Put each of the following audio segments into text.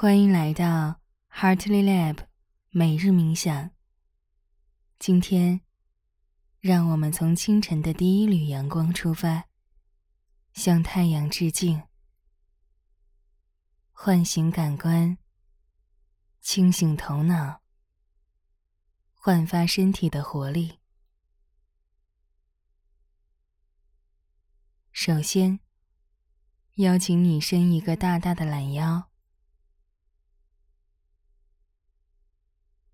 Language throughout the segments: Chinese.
欢迎来到 Heartly Lab 每日冥想。今天，让我们从清晨的第一缕阳光出发，向太阳致敬，唤醒感官，清醒头脑，焕发身体的活力。首先，邀请你伸一个大大的懒腰。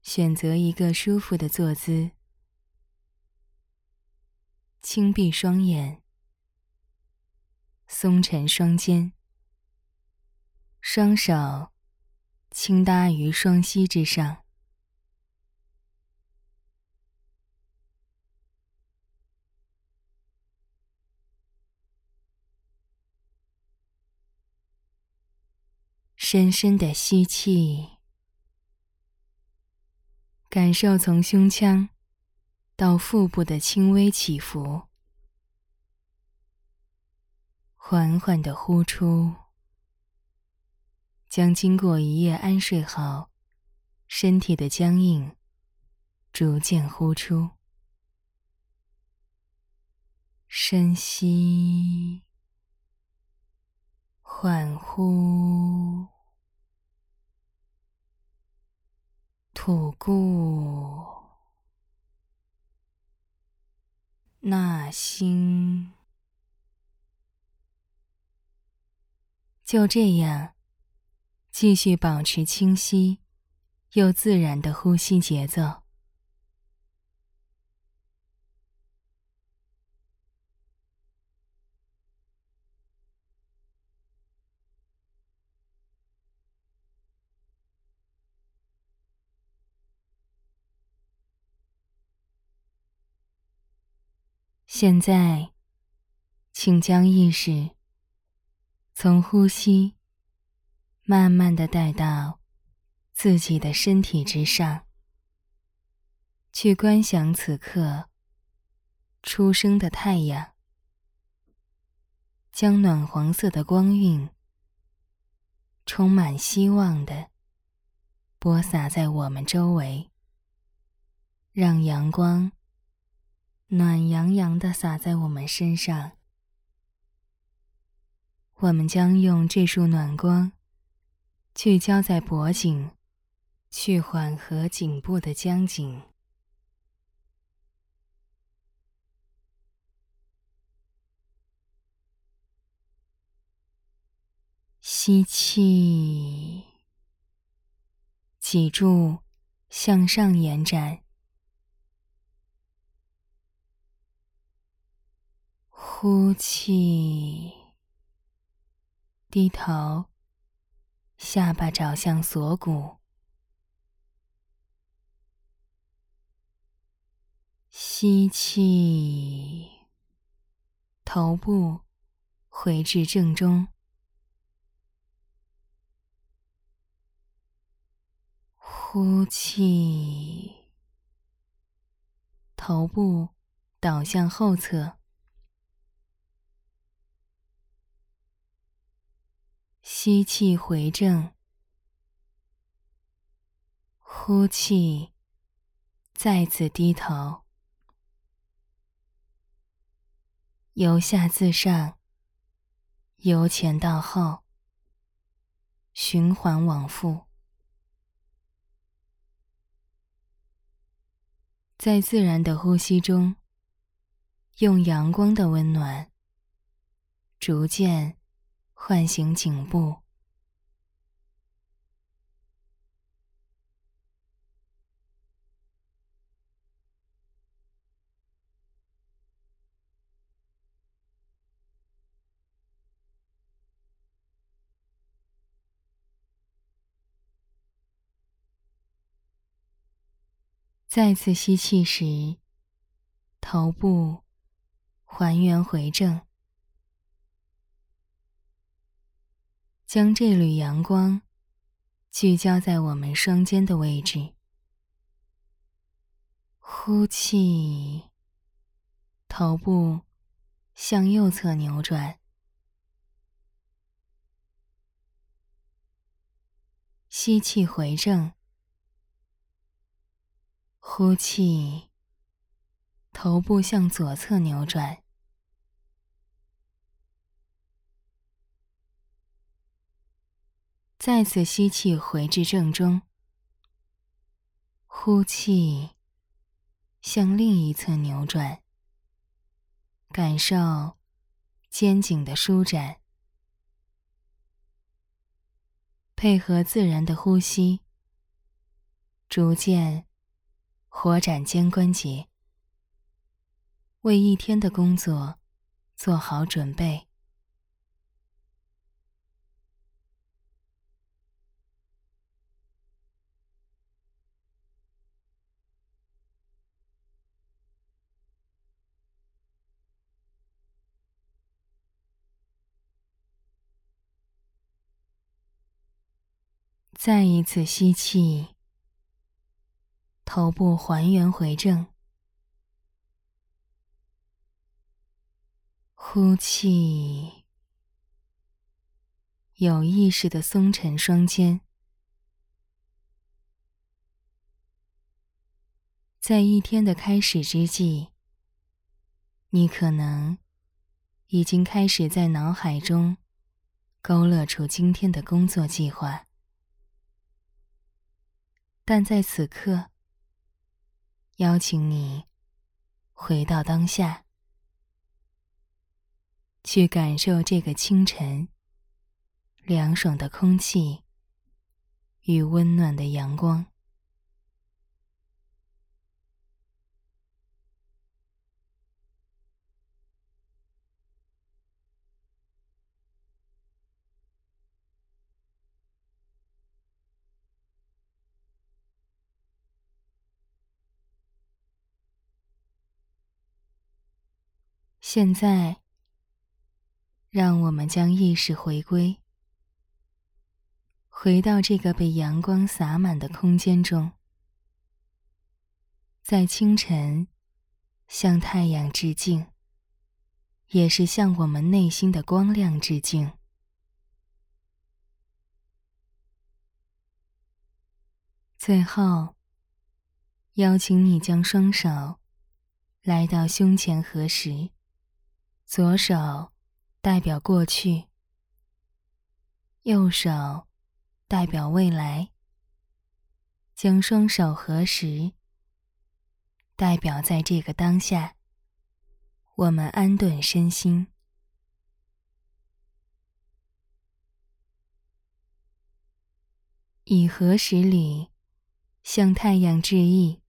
选择一个舒服的坐姿，轻闭双眼，松沉双肩，双手轻搭于双膝之上，深深的吸气。感受从胸腔到腹部的轻微起伏，缓缓的呼出，将经过一夜安睡后身体的僵硬逐渐呼出。深吸，缓呼。吐故纳新，就这样，继续保持清晰又自然的呼吸节奏。现在，请将意识从呼吸慢慢的带到自己的身体之上，去观想此刻出生的太阳，将暖黄色的光晕充满希望的播撒在我们周围，让阳光。暖洋洋的洒在我们身上，我们将用这束暖光聚焦在脖颈，去缓和颈部的僵紧。吸气，脊柱向上延展。呼气，低头，下巴找向锁骨。吸气，头部回至正中。呼气，头部倒向后侧。吸气回正，呼气，再次低头，由下至上，由前到后，循环往复，在自然的呼吸中，用阳光的温暖，逐渐。唤醒颈部。再次吸气时，头部还原回正。将这缕阳光聚焦在我们双肩的位置。呼气，头部向右侧扭转。吸气回正，呼气，头部向左侧扭转。再次吸气回至正中，呼气，向另一侧扭转，感受肩颈的舒展。配合自然的呼吸，逐渐活展肩关节，为一天的工作做好准备。再一次吸气，头部还原回正，呼气，有意识的松沉双肩。在一天的开始之际，你可能已经开始在脑海中勾勒出今天的工作计划。但在此刻，邀请你回到当下，去感受这个清晨凉爽的空气与温暖的阳光。现在，让我们将意识回归，回到这个被阳光洒满的空间中，在清晨向太阳致敬，也是向我们内心的光亮致敬。最后，邀请你将双手来到胸前合十。左手代表过去，右手代表未来。将双手合十，代表在这个当下，我们安顿身心，以合十礼向太阳致意，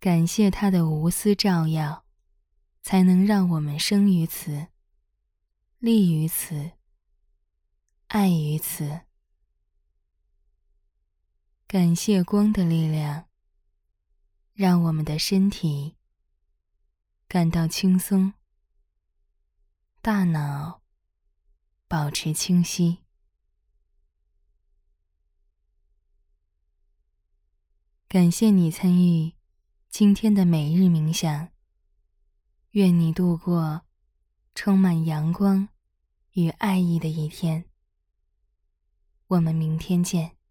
感谢他的无私照耀。才能让我们生于此，立于此，爱于此。感谢光的力量，让我们的身体感到轻松，大脑保持清晰。感谢你参与今天的每日冥想。愿你度过充满阳光与爱意的一天。我们明天见。